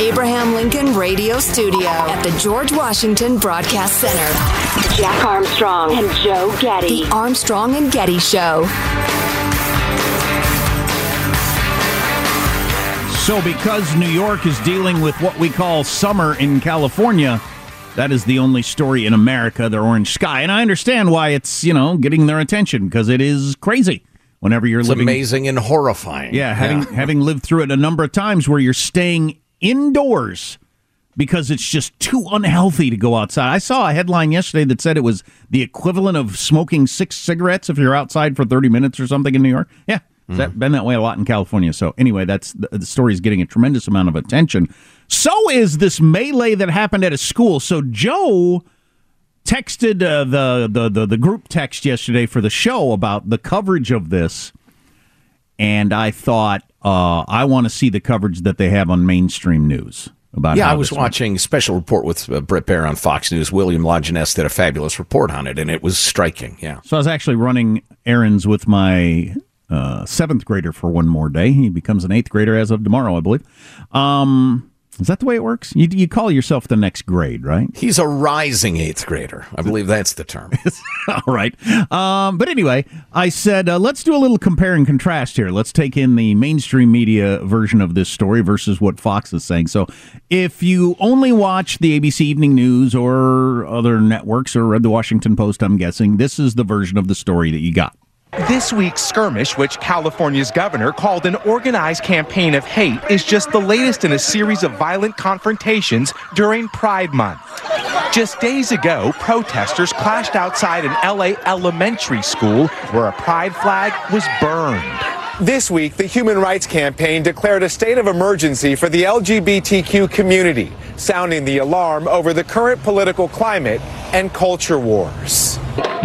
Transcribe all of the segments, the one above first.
Abraham Lincoln Radio Studio at the George Washington Broadcast Center, Jack Armstrong and Joe Getty. The Armstrong and Getty Show. So, because New York is dealing with what we call summer in California, that is the only story in America, their orange sky. And I understand why it's, you know, getting their attention because it is crazy whenever you're living It's living. amazing and horrifying. Yeah, having having lived through it a number of times where you're staying indoors because it's just too unhealthy to go outside. I saw a headline yesterday that said it was the equivalent of smoking six cigarettes if you're outside for 30 minutes or something in New York. Yeah. It's that, been that way a lot in California. So anyway, that's the, the story is getting a tremendous amount of attention. So is this melee that happened at a school. So Joe texted uh, the, the the the group text yesterday for the show about the coverage of this, and I thought uh, I want to see the coverage that they have on mainstream news about. Yeah, I was this went. watching special report with uh, Bret Baier on Fox News. William Lajeunesse did a fabulous report on it, and it was striking. Yeah. So I was actually running errands with my uh, seventh grader for one more day. He becomes an eighth grader as of tomorrow, I believe. Um, is that the way it works? You, you call yourself the next grade, right? He's a rising eighth grader. I believe that's the term. All right. Um, but anyway, I said, uh, let's do a little compare and contrast here. Let's take in the mainstream media version of this story versus what Fox is saying. So if you only watch the ABC Evening News or other networks or read the Washington Post, I'm guessing, this is the version of the story that you got. This week's skirmish, which California's governor called an organized campaign of hate, is just the latest in a series of violent confrontations during Pride Month. Just days ago, protesters clashed outside an LA elementary school where a pride flag was burned. This week, the Human Rights Campaign declared a state of emergency for the LGBTQ community, sounding the alarm over the current political climate and culture wars.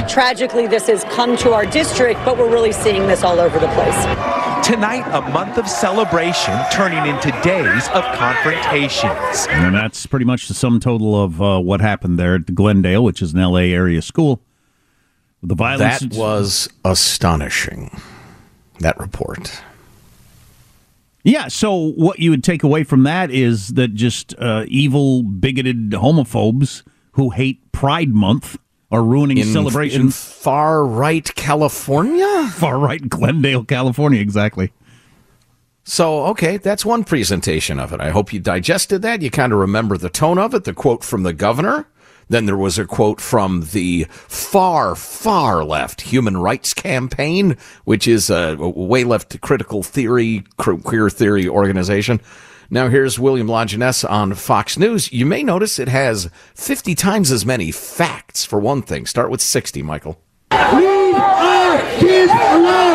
Tragically, this has come to our district, but we're really seeing this all over the place. Tonight, a month of celebration turning into days of confrontations. And that's pretty much the sum total of uh, what happened there at Glendale, which is an LA area school. The violence. That was astonishing. That report. Yeah, so what you would take away from that is that just uh, evil, bigoted homophobes who hate Pride Month are ruining In- celebration. in far right California? Far right Glendale, California, exactly. So, okay, that's one presentation of it. I hope you digested that. You kind of remember the tone of it, the quote from the governor, Then there was a quote from the far, far left Human Rights Campaign, which is a way left critical theory, queer theory organization. Now here's William Lajeunesse on Fox News. You may notice it has 50 times as many facts, for one thing. Start with 60, Michael. Leave our kids alone!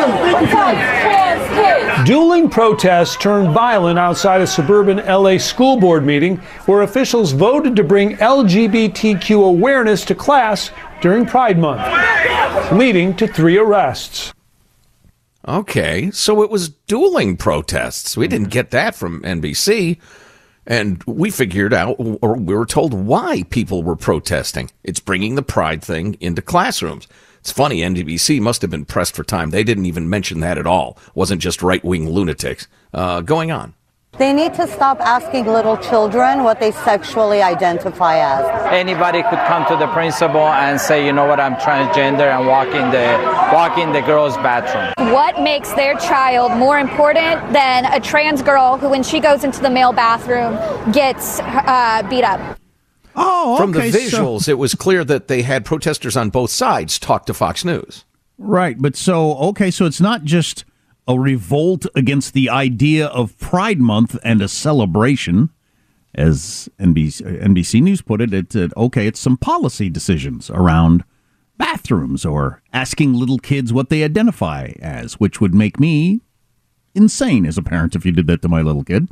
Dueling protests turned violent outside a suburban LA school board meeting where officials voted to bring LGBTQ awareness to class during Pride Month, leading to three arrests. Okay, so it was dueling protests. We didn't get that from NBC. And we figured out, or we were told why people were protesting. It's bringing the pride thing into classrooms. It's funny, NBC must have been pressed for time. They didn't even mention that at all. It wasn't just right wing lunatics. Uh, going on. They need to stop asking little children what they sexually identify as. Anybody could come to the principal and say, you know what, I'm transgender and walk in the walk in the girls' bathroom. What makes their child more important than a trans girl who, when she goes into the male bathroom, gets uh, beat up? Oh, okay, From the visuals, so- it was clear that they had protesters on both sides talk to Fox News. Right, but so okay, so it's not just a revolt against the idea of Pride Month and a celebration. As NBC, NBC News put it, it, it, okay, it's some policy decisions around bathrooms or asking little kids what they identify as, which would make me insane as a parent if you did that to my little kid.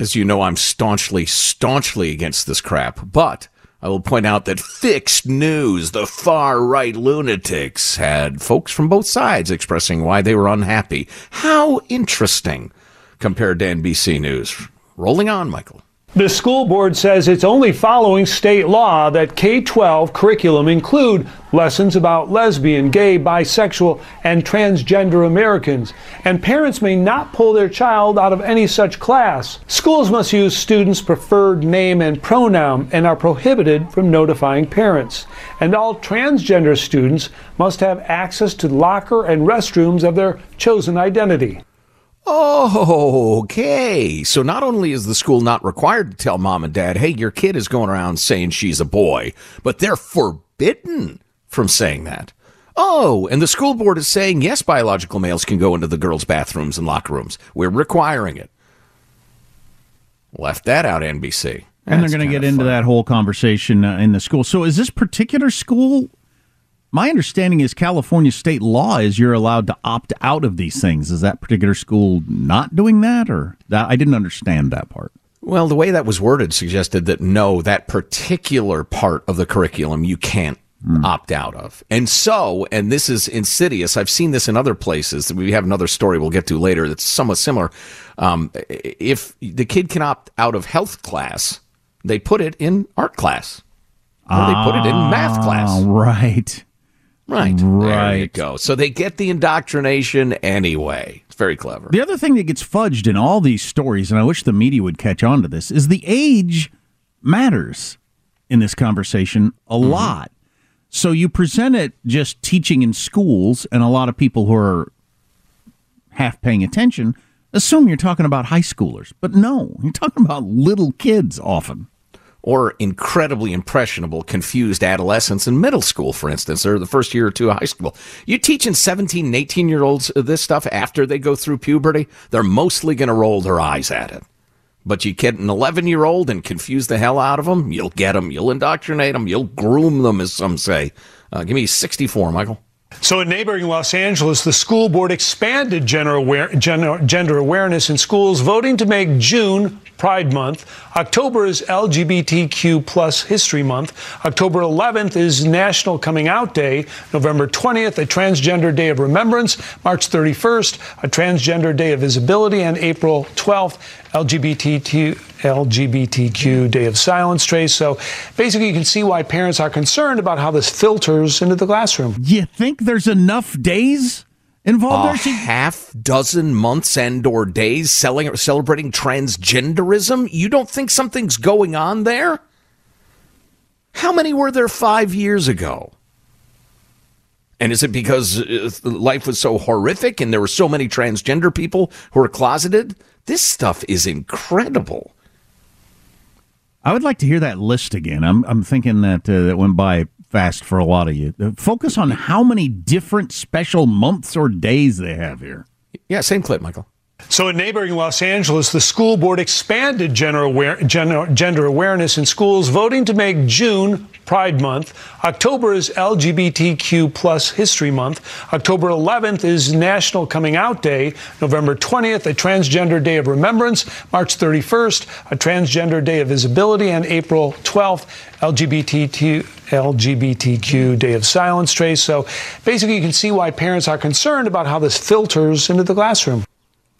As you know, I'm staunchly, staunchly against this crap, but I will point out that Fixed News, the far right lunatics, had folks from both sides expressing why they were unhappy. How interesting compared to NBC News. Rolling on, Michael. The school board says it's only following state law that K 12 curriculum include lessons about lesbian, gay, bisexual, and transgender Americans, and parents may not pull their child out of any such class. Schools must use students' preferred name and pronoun and are prohibited from notifying parents. And all transgender students must have access to locker and restrooms of their chosen identity. Okay. So not only is the school not required to tell mom and dad, hey, your kid is going around saying she's a boy, but they're forbidden from saying that. Oh, and the school board is saying, yes, biological males can go into the girls' bathrooms and locker rooms. We're requiring it. Left that out, NBC. And they're going to get into that whole conversation uh, in the school. So is this particular school my understanding is California state law is you're allowed to opt out of these things. Is that particular school not doing that, or that I didn't understand that part? Well, the way that was worded suggested that no, that particular part of the curriculum you can't mm. opt out of. And so, and this is insidious. I've seen this in other places. We have another story we'll get to later that's somewhat similar. Um, if the kid can opt out of health class, they put it in art class. Or they put it in math class. Ah, right. Right. Right. There you go. So they get the indoctrination anyway. It's very clever. The other thing that gets fudged in all these stories, and I wish the media would catch on to this, is the age matters in this conversation a mm-hmm. lot. So you present it just teaching in schools, and a lot of people who are half paying attention assume you're talking about high schoolers. But no, you're talking about little kids often or incredibly impressionable, confused adolescents in middle school, for instance, or the first year or two of high school. You teaching 17 and 18 year olds this stuff after they go through puberty, they're mostly going to roll their eyes at it. But you get an 11 year old and confuse the hell out of them, you'll get them, you'll indoctrinate them, you'll groom them, as some say. Uh, give me 64, Michael. So, in neighboring Los Angeles, the school board expanded gender, aware, gender, gender awareness in schools, voting to make June Pride Month. October is LGBTQ plus History Month. October 11th is National Coming Out Day. November 20th, a Transgender Day of Remembrance. March 31st, a Transgender Day of Visibility. And April 12th, LGBTQ, LGBTQ Day of Silence, Trace. So basically, you can see why parents are concerned about how this filters into the classroom. You think there's enough days? involved a half dozen months and or days selling, celebrating transgenderism you don't think something's going on there how many were there five years ago and is it because uh, life was so horrific and there were so many transgender people who were closeted this stuff is incredible I would like to hear that list again. I'm I'm thinking that uh, that went by fast for a lot of you. Uh, Focus on how many different special months or days they have here. Yeah, same clip, Michael. So, in neighboring Los Angeles, the school board expanded gender, aware, gender, gender awareness in schools, voting to make June Pride Month. October is LGBTQ plus History Month. October 11th is National Coming Out Day. November 20th, a Transgender Day of Remembrance. March 31st, a Transgender Day of Visibility. And April 12th, LGBTQ, LGBTQ Day of Silence, Trace. So basically, you can see why parents are concerned about how this filters into the classroom.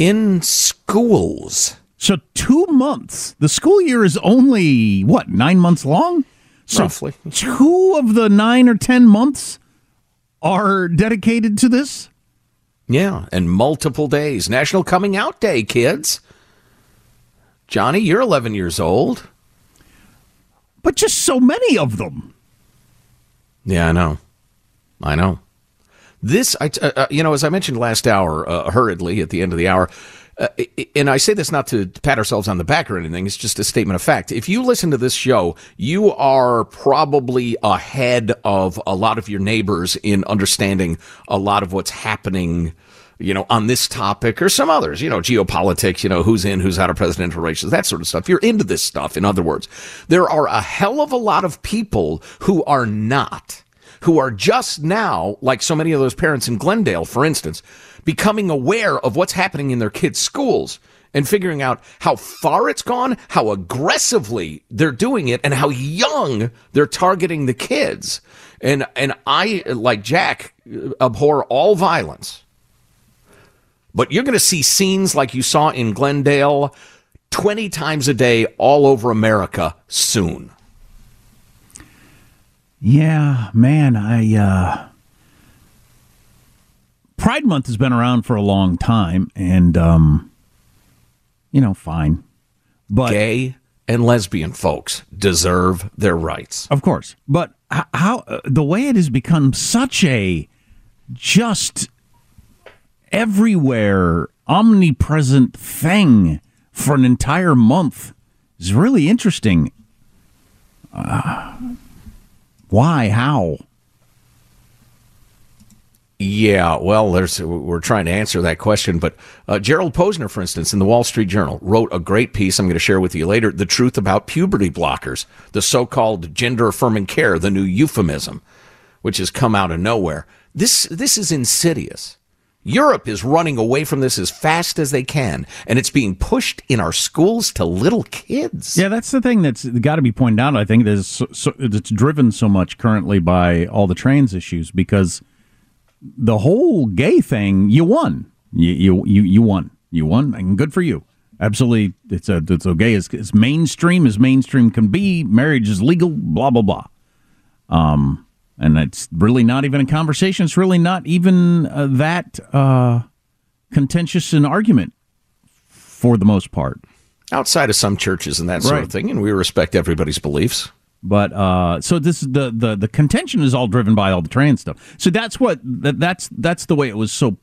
In schools. So two months. The school year is only what nine months long. So Roughly. two of the nine or ten months are dedicated to this. Yeah, and multiple days. National Coming Out Day, kids. Johnny, you're 11 years old. But just so many of them. Yeah, I know. I know. This, I, uh, uh, you know, as I mentioned last hour, uh, hurriedly at the end of the hour, uh, and I say this not to pat ourselves on the back or anything, it's just a statement of fact. If you listen to this show, you are probably ahead of a lot of your neighbors in understanding a lot of what's happening you know, on this topic or some others, you know, geopolitics, you know, who's in, who's out of presidential races, that sort of stuff. You're into this stuff. In other words, there are a hell of a lot of people who are not, who are just now, like so many of those parents in Glendale, for instance, becoming aware of what's happening in their kids' schools and figuring out how far it's gone, how aggressively they're doing it, and how young they're targeting the kids. And, and I, like Jack, uh, abhor all violence. But you're going to see scenes like you saw in Glendale 20 times a day all over America soon. Yeah, man, I uh Pride Month has been around for a long time and um you know, fine. But gay and lesbian folks deserve their rights. Of course. But h- how uh, the way it has become such a just everywhere omnipresent thing for an entire month is really interesting. Uh, why? How? Yeah, well, there's we're trying to answer that question, but uh, Gerald Posner, for instance, in the Wall Street Journal, wrote a great piece. I'm going to share with you later. The truth about puberty blockers, the so-called gender affirming care, the new euphemism, which has come out of nowhere. This this is insidious. Europe is running away from this as fast as they can, and it's being pushed in our schools to little kids. Yeah, that's the thing that's got to be pointed out. I think that is so, so, it's driven so much currently by all the trans issues because the whole gay thing, you won. You you you, you won. You won, and good for you. Absolutely, it's a it's okay. It's, it's mainstream as mainstream can be. Marriage is legal. Blah blah blah. Um, and it's really not even a conversation. It's really not even uh, that uh, contentious an argument for the most part. Outside of some churches and that sort Right. of thing, and we respect everybody's beliefs. But uh, so this the, the the contention is all driven by all the trans stuff. So that's what that, that's that's the way it was so.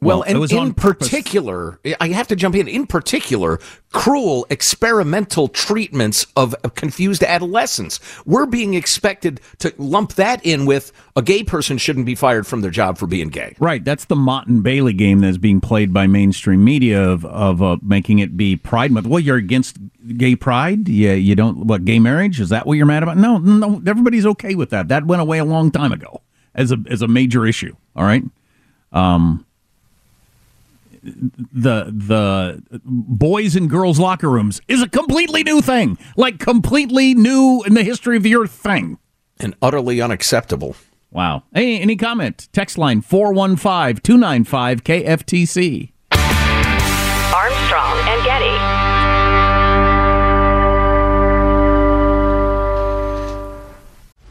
Well, it and in purpose. particular, I have to jump in. In particular, cruel experimental treatments of confused adolescents. We're being expected to lump that in with a gay person shouldn't be fired from their job for being gay. Right, that's the Motte and Bailey game that's being played by mainstream media of of uh, making it be Pride Month. Well, you're against gay pride. Yeah, you don't what gay marriage? Is that what you're mad about? No, no, everybody's okay with that. That went away a long time ago as a as a major issue. All right, um, the the boys and girls locker rooms is a completely new thing, like completely new in the history of the earth thing. And utterly unacceptable. Wow. Hey, any comment? Text line 415 295 KFTC. Armstrong and Getty.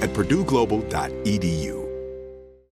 at purdueglobal.edu.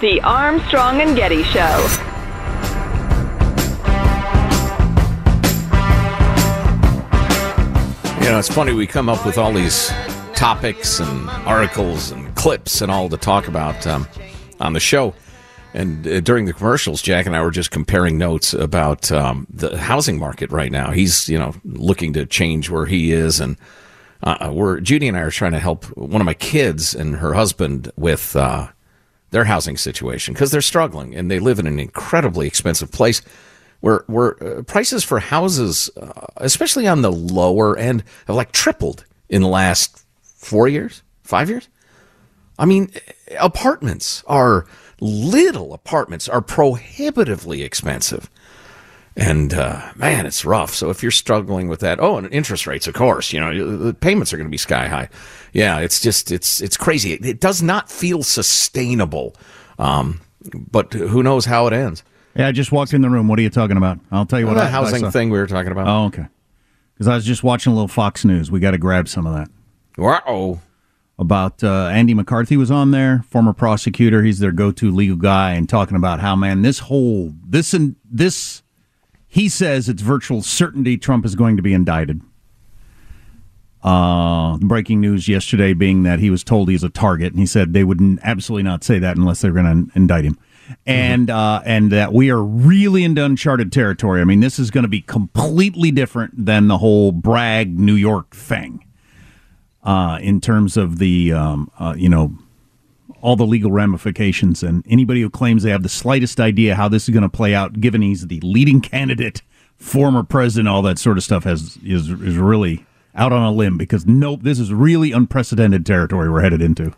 The Armstrong and Getty Show. You know, it's funny, we come up with all these topics and articles and clips and all to talk about um, on the show. And uh, during the commercials, Jack and I were just comparing notes about um, the housing market right now. He's, you know, looking to change where he is. And uh, we're, Judy and I are trying to help one of my kids and her husband with uh, their housing situation because they're struggling and they live in an incredibly expensive place where where uh, prices for houses, uh, especially on the lower end, have like tripled in the last four years, five years. I mean, apartments are little apartments are prohibitively expensive. And uh, man, it's rough. So if you're struggling with that, oh, and interest rates, of course, you know the payments are going to be sky high. Yeah, it's just it's it's crazy. It, it does not feel sustainable. Um, but who knows how it ends? Yeah, I just walked in the room. What are you talking about? I'll tell you what. the I, housing I thing we were talking about. Oh, okay. Because I was just watching a little Fox News. We got to grab some of that. Wow. About uh, Andy McCarthy was on there, former prosecutor. He's their go-to legal guy, and talking about how man this whole this and this. He says it's virtual certainty Trump is going to be indicted. Uh, breaking news yesterday being that he was told he's a target, and he said they would n- absolutely not say that unless they're going to indict him, and uh, and that we are really into uncharted territory. I mean, this is going to be completely different than the whole Bragg New York thing, uh, in terms of the um, uh, you know all the legal ramifications, and anybody who claims they have the slightest idea how this is going to play out, given he's the leading candidate, former president, all that sort of stuff, has is is really out on a limb because nope, this is really unprecedented territory we're headed into.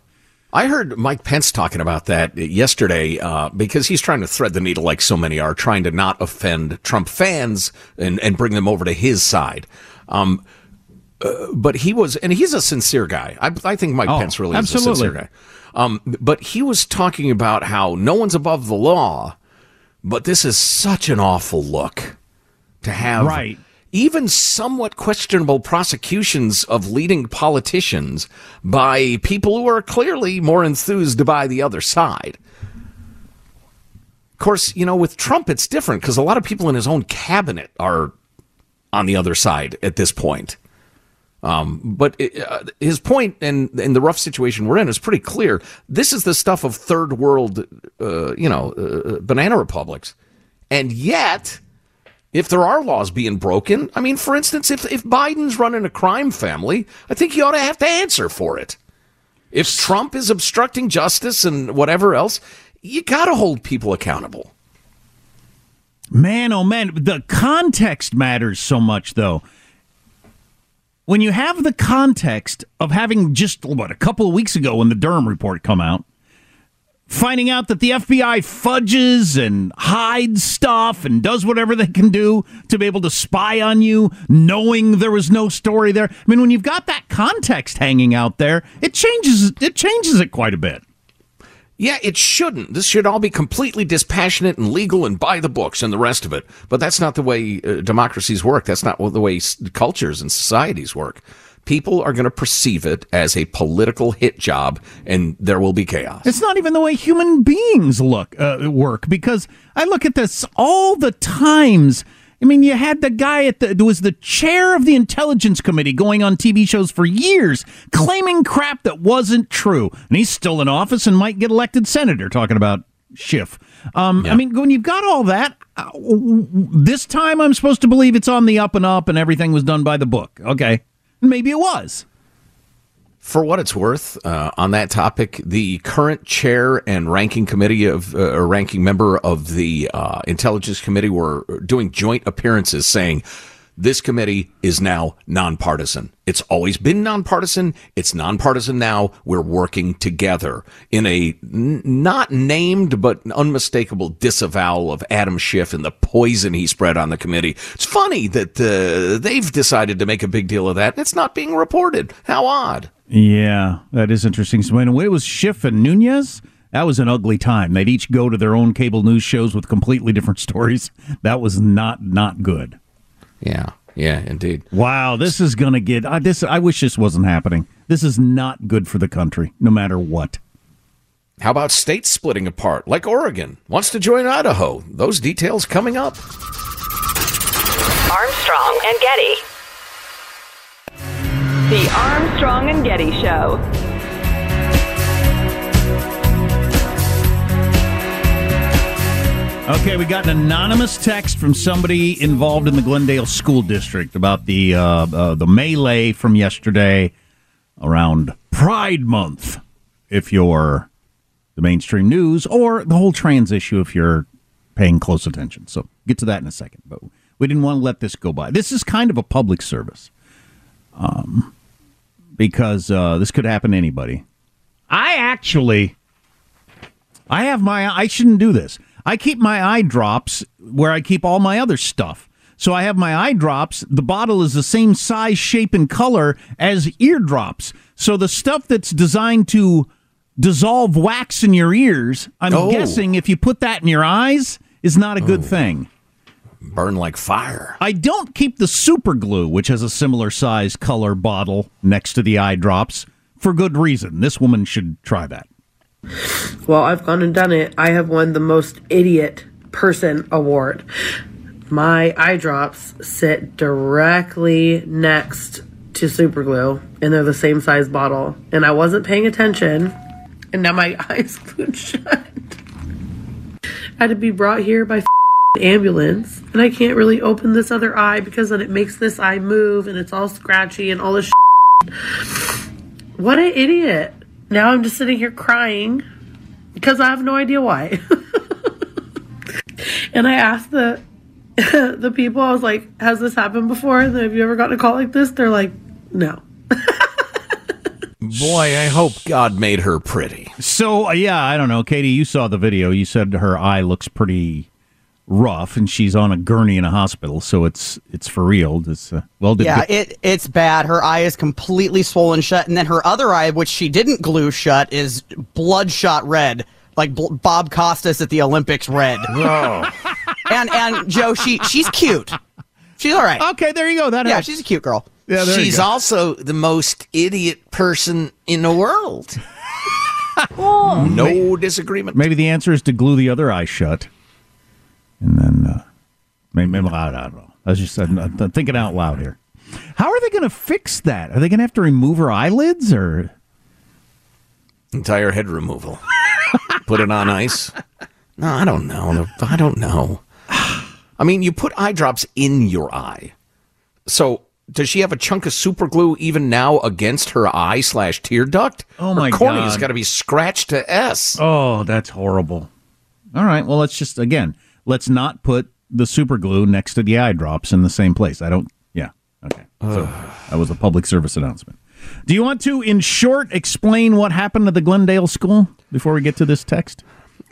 I heard Mike Pence talking about that yesterday uh, because he's trying to thread the needle, like so many are, trying to not offend Trump fans and, and bring them over to his side. Um, uh, but he was, and he's a sincere guy. I, I think Mike Oh, Pence really absolutely. is a sincere guy. Um, but he was talking about how no one's above the law, but this is such an awful look to have Right. Even somewhat questionable prosecutions of leading politicians by people who are clearly more enthused by the other side. Of course, you know, with Trump, it's different because a lot of people in his own cabinet are on the other side at this point. Um, but it, uh, his point and in the rough situation we're in is pretty clear. This is the stuff of third world, uh, you know, uh, banana republics. And yet, if there are laws being broken, I mean, for instance, if, if Biden's running a crime family, I think he ought to have to answer for it. If Trump is obstructing justice and whatever else, you got to hold people accountable. Man, oh man, the context matters so much, though when you have the context of having just what a couple of weeks ago when the Durham report come out, finding out that the FBI fudges and hides stuff and does whatever they can do to be able to spy on you, knowing there was no story there. I mean, when you've got that context hanging out there, it changes it changes it quite a bit. Yeah, it shouldn't. This should all be completely dispassionate and legal and by the books and the rest of it. But that's not the way uh, democracies work. That's not the way cultures and societies work. People are going to perceive it as a political hit job, and there will be chaos. It's not even the way human beings look uh, work because I look at this all the times I mean, you had the guy at the was the chair of the intelligence committee going on TV shows for years, claiming crap that wasn't true, and he's still in office and might get elected senator. Talking about Schiff. Um, yeah. I mean, when you've got all that, uh, this time I'm supposed to believe it's on the up and up, and everything was done by the book. Okay, maybe it was. For what it's worth, uh, on that topic, the current chair and ranking committee of, uh, or ranking member of the uh, Intelligence Committee were doing joint appearances saying, this committee is now nonpartisan. It's always been nonpartisan. It's nonpartisan now. We're working together in a n- not named but unmistakable disavowal of Adam Schiff and the poison he spread on the committee. It's funny that uh, they've decided to make a big deal of that. It's not being reported. How odd. Yeah, that is interesting. So when it was Schiff and Nunes, that was an ugly time. They'd each go to their own cable news shows with completely different stories. That was not not good. Yeah, yeah, indeed. Wow, this is gonna get. I this I wish this wasn't happening. This is not good for the country, no matter what. How about states splitting apart, like Oregon wants to join Idaho? Those details coming up. Armstrong and Getty. The Armstrong and Getty Show. Okay, we got an anonymous text from somebody involved in the Glendale School District about the uh, uh, the melee from yesterday around Pride Month. If you're the mainstream news, or the whole trans issue, if you're paying close attention. So get to that in a second. But we didn't want to let this go by. This is kind of a public service. Um, because uh, this could happen to anybody. I actually, I have my. I shouldn't do this. I keep my eye drops where I keep all my other stuff. So I have my eye drops. The bottle is the same size, shape, and color as eardrops. So the stuff that's designed to dissolve wax in your ears, I'm oh. guessing if you put that in your eyes, is not a good oh. thing burn like fire. I don't keep the super glue, which has a similar size color bottle next to the eye drops, for good reason. This woman should try that. Well, I've gone and done it. I have won the most idiot person award. My eye drops sit directly next to super glue, and they're the same size bottle. And I wasn't paying attention, and now my eyes glued shut. I had to be brought here by ambulance and I can't really open this other eye because then it makes this eye move and it's all scratchy and all this What an idiot. Now I'm just sitting here crying because I have no idea why. and I asked the the people, I was like, has this happened before? Have you ever gotten a call like this? They're like, no. Boy, I hope God made her pretty. So, uh, yeah, I don't know. Katie, you saw the video. You said her eye looks pretty rough, and she's on a gurney in a hospital, so it's it's for real. It's uh, well, did, yeah, it it's bad. Her eye is completely swollen shut, and then her other eye, which she didn't glue shut, is bloodshot red, like B- Bob Costas at the Olympics red. Oh. and and Joe, she she's cute. She's all right. Okay, there you go. That yeah, helps. she's a cute girl. Yeah, she's also the most idiot person in the world. no disagreement. Maybe the answer is to glue the other eye shut. Uh, maybe, maybe I don't know. I was just I'm, I'm thinking out loud here. How are they going to fix that? Are they going to have to remove her eyelids or Entire head removal. put it on ice. No, I don't know. I don't know. I mean, you put eye drops in your eye. So does she have a chunk of super glue even now against her eye slash tear duct? Oh my her cornea's God. got to be scratched to S. Oh, that's horrible. All right. Well, let's just again, let's not put the super glue next to the eye drops in the same place. I don't. Yeah. Okay. So that was a public service announcement. Do you want to, in short, explain what happened at the Glendale school before we get to this text?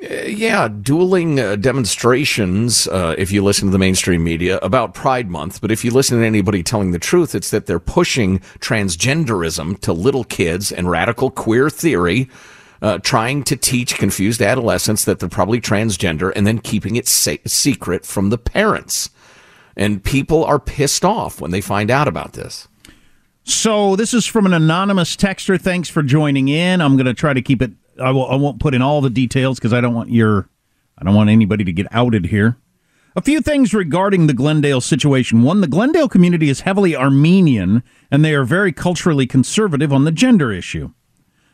Uh, yeah, dueling uh, demonstrations, uh, if you listen to the mainstream media, about Pride Month. But if you listen to anybody telling the truth, it's that they're pushing transgenderism to little kids and radical queer theory, uh, trying to teach confused adolescents that they're probably transgender and then keeping it sa- secret from the parents. And people are pissed off when they find out about this. So this is from an anonymous texter. Thanks for joining in. I'm going to try to keep it. I, will, I won't put in all the details because I don't want your. I don't want anybody to get outed here. A few things regarding the Glendale situation. One, the Glendale community is heavily Armenian, and they are very culturally conservative on the gender issue.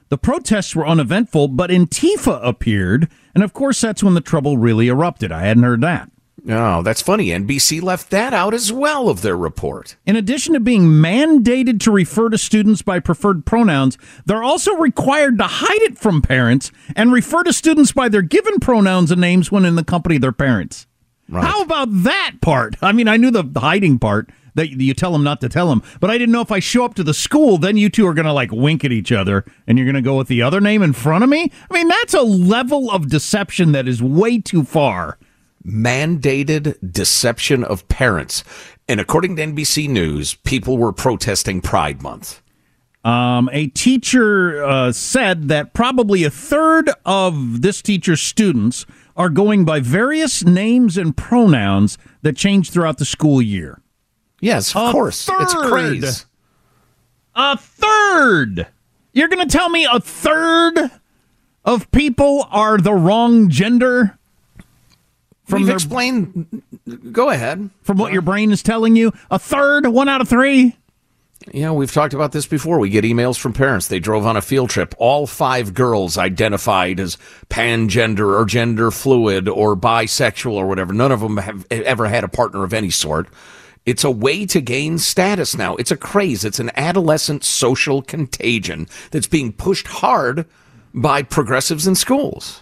The protests were uneventful, but Antifa appeared, and of course, that's when the trouble really erupted. I hadn't heard that. Oh, that's funny. NBC left that out as well of their report. In addition to being mandated to refer to students by preferred pronouns, they're also required to hide it from parents and refer to students by their given pronouns and names when in the company of their parents. Right. How about that part? I mean, I knew the hiding part that you tell them not to tell them, but I didn't know if I show up to the school, then you two are going to like wink at each other and you're going to go with the other name in front of me. I mean, that's a level of deception that is way too far. mandated deception of parents. And according to NBC News, people were protesting Pride Month. Um, a teacher uh, said that probably a third of this teacher's students are going by various names and pronouns that change throughout the school year. Yes, of A course. It's third. craze. A third. You're going to tell me a third of people are the wrong gender? We've their- explained. Go ahead. From what your brain is telling you, a third, one out of three. Yeah, we've talked about this before. We get emails from parents. They drove on a field trip. All five girls identified as pangender or gender fluid or bisexual or whatever. None of them have ever had a partner of any sort. It's a way to gain status now. It's a craze. It's an adolescent social contagion that's being pushed hard by progressives in schools.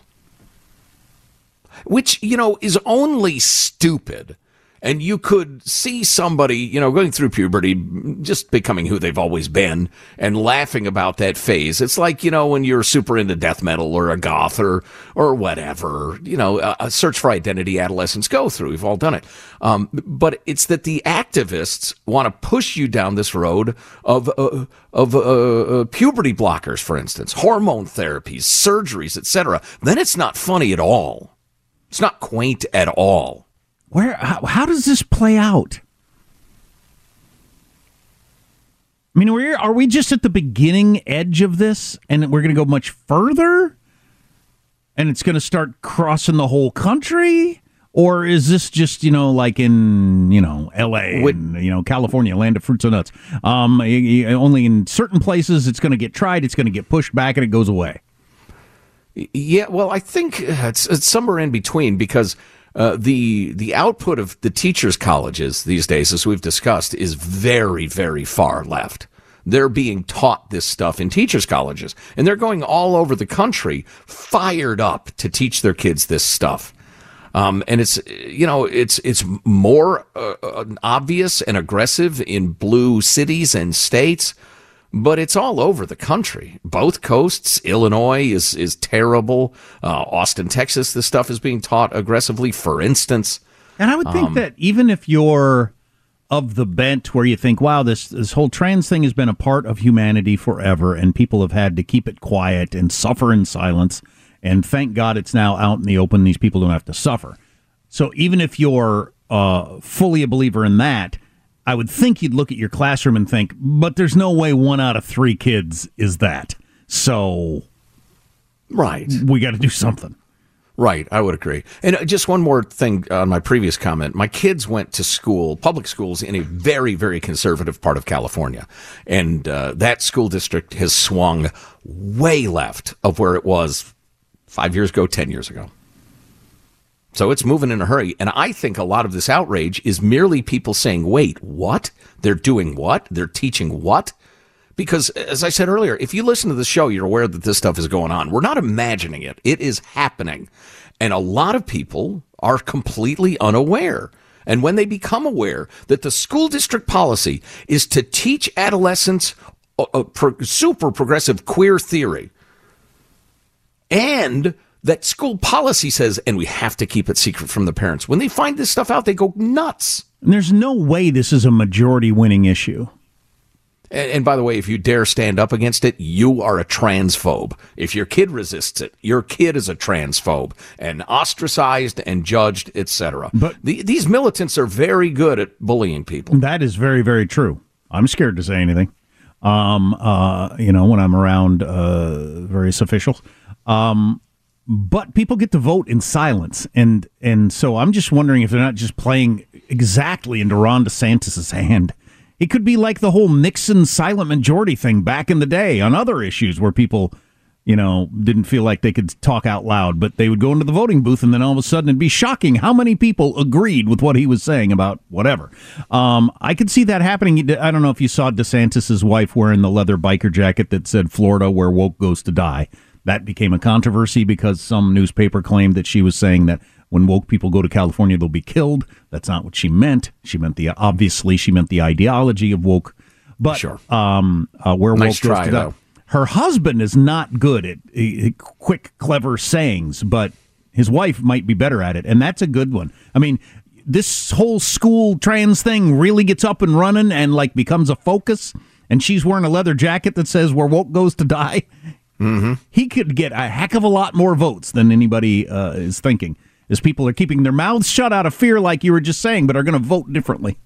Which, you know, is only stupid. And you could see somebody, you know, going through puberty, just becoming who they've always been and laughing about that phase. It's like, you know, when you're super into death metal or a goth or, or whatever, you know, a, a search for identity adolescents go through. We've all done it. Um, but it's that the activists want to push you down this road of, uh, of, uh, uh, puberty blockers, for instance, hormone therapies, surgeries, etc. Then it's not funny at all. It's not quaint at all. Where? How, how does this play out? I mean, we're, are we just at the beginning edge of this, and we're going to go much further, and it's going to start crossing the whole country, or is this just you know like in you know L.A. and you know California, land of fruits and nuts? Um, only in certain places it's going to get tried, it's going to get pushed back, and it goes away. Yeah, well, I think uh, it's, it's somewhere in between because uh, the the output of the teachers' colleges these days, as we've discussed, is very very far left. They're being taught this stuff in teachers' colleges, and they're going all over the country, fired up to teach their kids this stuff. Um, and it's you know it's it's more uh, uh, obvious and aggressive in blue cities and states but it's all over the country. Both coasts. Illinois is is terrible. Uh, Austin, Texas, this stuff is being taught aggressively. For instance, And I would think Um, that even if you're of the bent where you think, wow, this this whole trans thing has been a part of humanity forever, and people have had to keep it quiet and suffer in silence, and thank God it's now out in the open. These people don't have to suffer. So even if you're uh, fully a believer in that, I would think you'd look at your classroom and think, but there's no way one out of three kids is that. So, right, we got to do something. Right, I would agree. And uh, just one more thing on my previous comment. My kids went to school, public schools, in a very, very conservative part of California. And uh, that school district has swung way left of where it was five years ago, 10 years ago. So it's moving in a hurry. And I think a lot of this outrage is merely people saying, wait, what? They're doing what? They're teaching what? Because, as I said earlier, if you listen to the show, you're aware that this stuff is going on. We're not imagining it, it is happening. And a lot of people are completely unaware. And when they become aware that the school district policy is to teach adolescents a, a pro- super progressive queer theory, and that school policy says, and we have to keep it secret from the parents. When they find this stuff out, they go nuts. And there's no way this is a majority winning issue. And, and, by the way, if you dare stand up against it, you are a transphobe. If your kid resists it, your kid is a transphobe and ostracized and judged, etc. But the, these militants are very good at bullying people. That is very, very true. I'm scared to say anything. Um, uh, you know, when I'm around uh, various officials. Um, but people get to vote in silence, and and so I'm just wondering if they're not just playing exactly into Ron DeSantis's hand. It could be like the whole Nixon silent majority thing back in the day on other issues where people, you know, didn't feel like they could talk out loud, but they would go into the voting booth and then all of a sudden it'd be shocking how many people agreed with what he was saying about whatever. Um, I could see that happening. I don't know if you saw DeSantis's wife wearing the leather biker jacket that said Florida where woke goes to die. That became a controversy because some newspaper claimed that she was saying that when woke people go to California, they'll be killed. That's not what she meant. She meant the obviously she meant the ideology of woke. But sure. um, uh, where nice woke try, goes to though. Her husband is not good at uh, quick, clever sayings, but his wife might be better at it, and that's a good one. I mean, this whole school trans thing really gets up and running and like becomes a focus. And she's wearing a leather jacket that says "Where woke goes to die." Mm-hmm. He could get a heck of a lot more votes than anybody uh, is thinking. As people are keeping their mouths shut out of fear, like you were just saying, but are going to vote differently.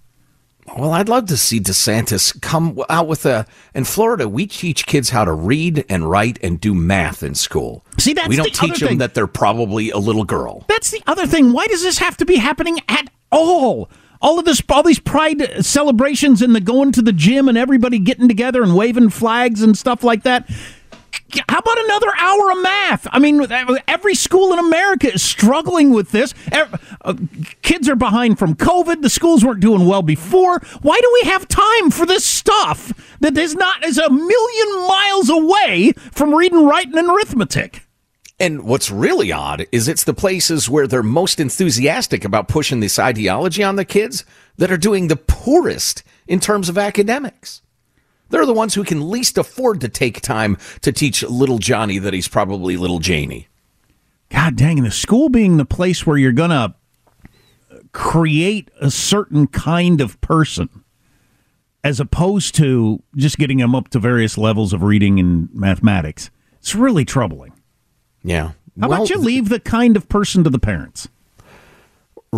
Well, I'd love to see DeSantis come out with a. In Florida, we teach kids how to read and write and do math in school. See, that's we don't the teach them thing. that they're probably a little girl. That's the other thing. Why does this have to be happening at all? All of this, all these pride celebrations and the going to the gym and everybody getting together and waving flags and stuff like that. How about another hour of math? I mean, every school in America is struggling with this. Uh, Kids are behind from COVID. The schools weren't doing well before. Why do we have time for this stuff that is not is a million miles away from reading, writing, and arithmetic? And what's really odd is it's the places where they're most enthusiastic about pushing this ideology on the kids that are doing the poorest in terms of academics. They're the ones who can least afford to take time to teach little Johnny that he's probably little Janie. God dang, the school being the place where you're going to create a certain kind of person as opposed to just getting them up to various levels of reading and mathematics. It's really troubling. Yeah. How Well, about you leave the kind of person to the parents?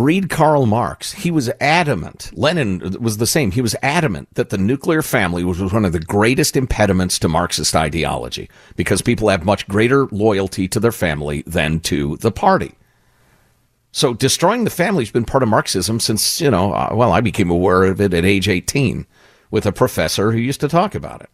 Read Karl Marx. He was adamant. Lenin was the same. He was adamant that the nuclear family was one of the greatest impediments to Marxist ideology because people have much greater loyalty to their family than to the party. So destroying the family has been part of Marxism since, you know, uh, well, I became aware of it at age 18 with a professor who used to talk about it.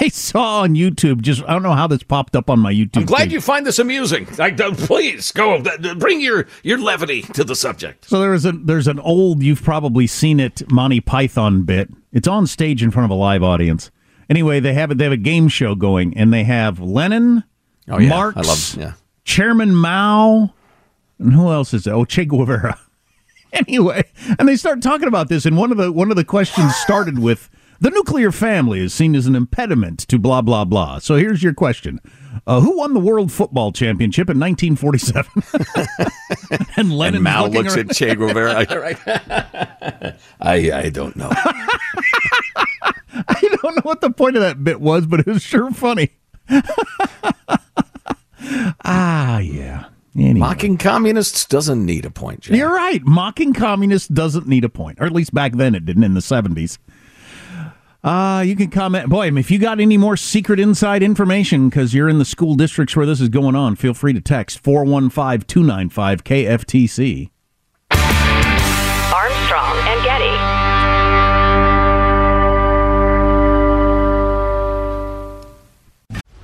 I saw on YouTube, just I don't know how this popped up on my YouTube. I'm glad feed. you find this amusing. I, uh, please go bring your, your levity to the subject. So there is a there's an old you've probably seen it Monty Python bit. It's on stage in front of a live audience. Anyway, they have it. They have a game show going, and they have Lenin, Oh, yeah. Marx, I love- yeah. Chairman Mao, and who else is there? Oh, Che Guevara. anyway, and they start talking about this, and one of the one of the questions started with the nuclear family is seen as an impediment to blah blah blah. So here's your question: uh, Who won the World Football Championship in 1947? and Lenin and Mao looks at Che Guevara. I I don't know. I don't know what the point of that bit was, but it was sure funny. ah, yeah. Anyway. Mocking communists doesn't need a point, Jack. You're right. Mocking communists doesn't need a point, or at least back then it didn't in the 70s. Uh, you can comment. Boy, if you got any more secret inside information because you're in the school districts where this is going on, feel free to text 415 295 KFTC.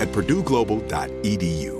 at purdueglobal.edu.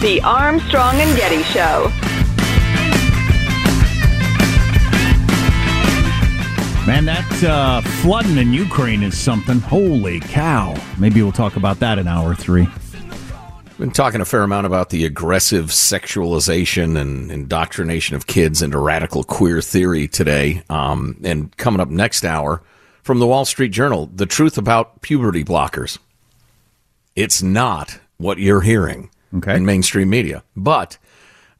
The Armstrong and Getty Show. Man, that uh, flooding in Ukraine is something. Holy cow. Maybe we'll talk about that in hour three. Been talking a fair amount about the aggressive sexualization and indoctrination of kids into radical queer theory today. Um, and coming up next hour from the Wall Street Journal, the truth about puberty blockers. It's not what you're hearing okay. in mainstream media. But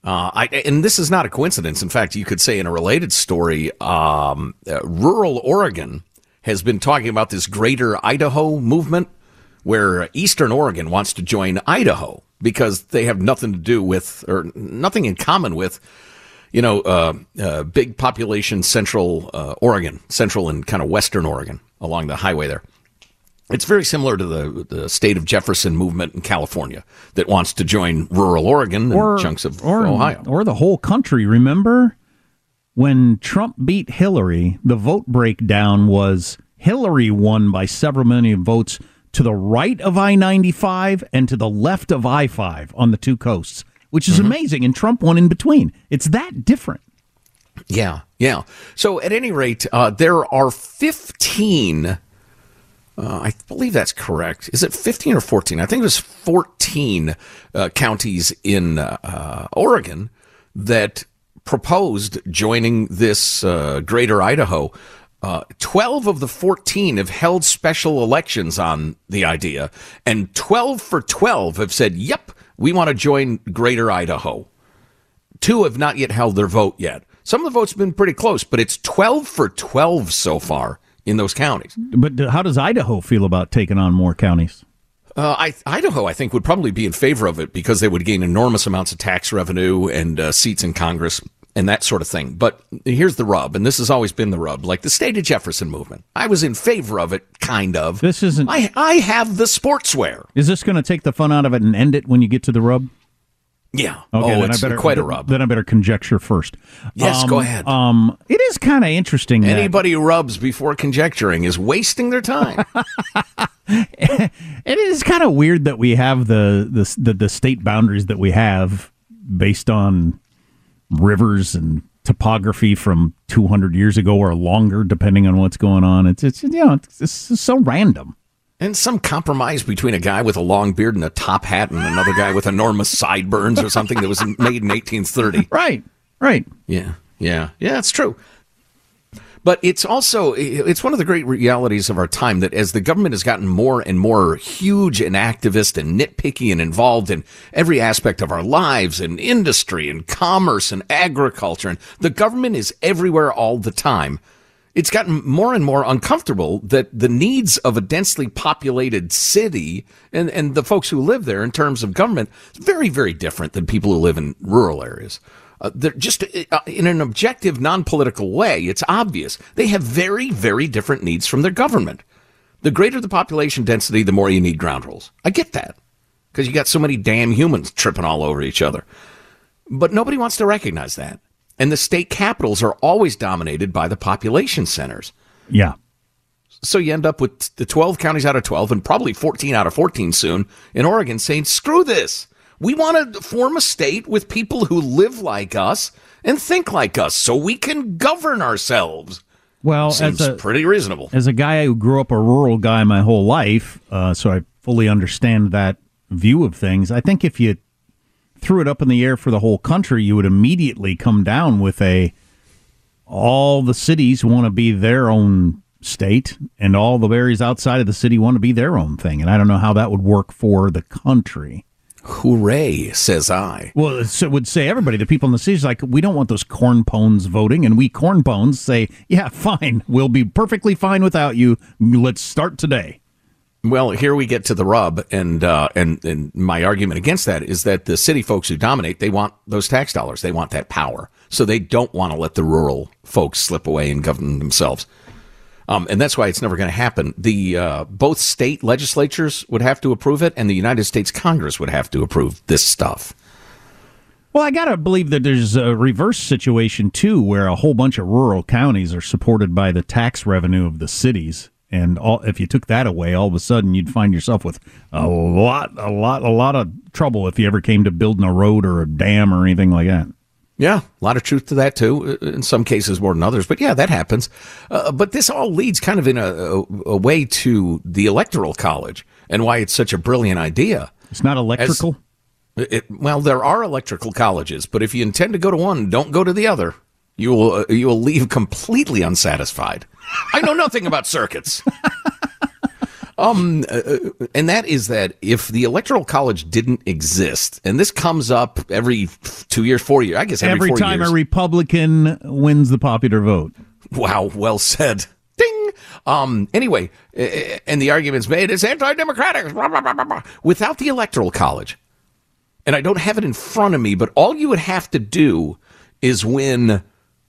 uh, I, and this is not a coincidence. In fact, you could say in a related story, um, uh, rural Oregon has been talking about this greater Idaho movement where Eastern Oregon wants to join Idaho because they have nothing to do with or nothing in common with, you know, uh, uh, big population central uh, Oregon, central and kind of western Oregon along the highway there. It's very similar to the, the state of Jefferson movement in California that wants to join rural Oregon and or, chunks of or, Ohio. Or the whole country. Remember when Trump beat Hillary, the vote breakdown was Hillary won by several million votes to the right of I 95 and to the left of I 5 on the two coasts, which is mm-hmm. amazing. And Trump won in between. It's that different. Yeah, yeah. So at any rate, uh, there are 15 uh, I believe that's correct. Is it 15 or 14? I think it was 14 uh, counties in uh, Oregon that proposed joining this uh, greater Idaho. Uh, 12 of the 14 have held special elections on the idea, and 12 for 12 have said, yep, we want to join greater Idaho. Two have not yet held their vote yet. Some of the votes have been pretty close, but it's 12 for 12 so far in those counties. But how does Idaho feel about taking on more counties? Uh, I, Idaho, I think, would probably be in favor of it because they would gain enormous amounts of tax revenue and uh, seats in Congress. and that sort of thing. But here's the rub, and this has always been the rub. Like the state of Jefferson movement, I was in favor of it, kind of. This isn't. I I have the sportswear. Is this going to take the fun out of it and end it when you get to the rub? Yeah. Okay, oh, it's I better, quite a rub. Then I better conjecture first. Yes, Um, go ahead. Um, it is kind of interesting. that- Anybody who rubs before conjecturing is wasting their time. it is kind of weird that we have the, the the the state boundaries that we have based on rivers and topography from 200 years ago or longer, depending on what's going on. It's it's you know it's, it's so random. And some compromise between a guy with a long beard and a top hat and another guy with enormous sideburns or something that was made in 1830. Right. Right. Yeah. Yeah. Yeah, it's true. But it's also it's one of the great realities of our time that as the government has gotten more and more huge and activist and nitpicky and involved in every aspect of our lives and industry and commerce and agriculture and the government is everywhere all the time. It's gotten more and more uncomfortable that the needs of a densely populated city and, and the folks who live there in terms of government is very, very different than people who live in rural areas. Uh, they're just uh, in an objective, non-political way. It's obvious they have very, very different needs from their government. The greater the population density, the more you need ground rules. I get that because you got so many damn humans tripping all over each other. But nobody wants to recognize that. And the state capitals are always dominated by the population centers. Yeah. So you end up with the 12 counties out of 12 and probably 14 out of 14 soon in Oregon saying, screw this. We want to form a state with people who live like us and think like us so we can govern ourselves. Well, Seems as a, pretty reasonable. As a guy who grew up a rural guy my whole life, uh, so I fully understand that view of things. I think if you threw it up in the air for the whole country, you would immediately come down with a all the cities want to be their own state and all the areas outside of the city want to be their own thing. And I don't know how that would work for the country. Hooray, says I. Well, it would say everybody, the people in the city, is like, we don't want those corn pones voting. And we corn pones say, yeah, fine. We'll be perfectly fine without you. Let's start today. Well, here we get to the rub, and uh, and and my argument against that is that the city folks who dominate, they want those tax dollars, they want that power, so they don't want to let the rural folks slip away and govern themselves. Um, and that's why it's never going to happen. The uh, both state legislatures would have to approve it, and the United States Congress would have to approve this stuff. Well, I got to believe that there's a reverse situation too, where a whole bunch of rural counties are supported by the tax revenue of the cities. And all, if you took that away, all of a sudden you'd find yourself with a lot, a lot, a lot of trouble if you ever came to building a road or a dam or anything like that. Yeah, a lot of truth to that too. uh, In some cases more than others, but yeah, that happens. Uh, but this all leads kind of in a, a, a, way to the electoral college and why it's such a brilliant idea. It's not electrical. As, it, well, there are electrical colleges, but if you intend to go to one, don't go to the other. You will uh, you will leave completely unsatisfied. I know nothing about circuits. Um, uh, and that is that if the electoral college didn't exist, and this comes up every two years, four years, I guess every, every four time years. a Republican wins the popular vote. Wow, well said. Ding. Um. Anyway, uh, and the argument's made it's anti-democratic. Blah, blah, blah. Without the electoral college, and I don't have it in front of me, but all you would have to do is win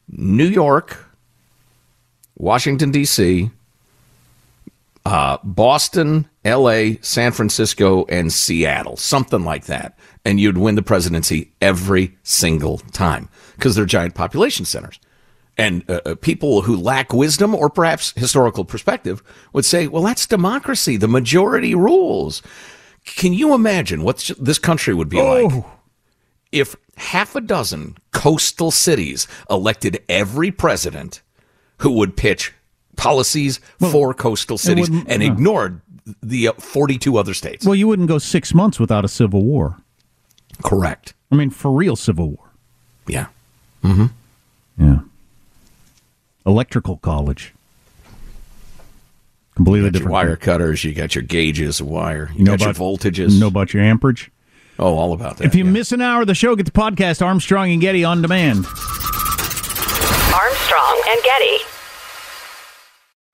New York, Washington D.C uh, Boston, L.A., San Francisco, and Seattle, something like that, and you'd win the presidency every single time because they're giant population centers. And uh, uh, people who lack wisdom or perhaps historical perspective would say, "Well, that's democracy. The majority rules." Can you imagine what this country would be oh. like if half a dozen coastal cities elected every president who would pitch policies well, for coastal cities and uh, ignored the uh, 42 other states. Well, you wouldn't go six months without a civil war. Correct. I mean, for real civil war. Yeah. Mm-hmm. Yeah. Electrical college. Completely you different. wire thing. cutters. You got your gauges of wire. You, you know got about, your voltages. Know about your amperage. Oh, all about that. If you yeah. miss an hour of the show, get the podcast Armstrong and Getty on demand. Armstrong and Getty.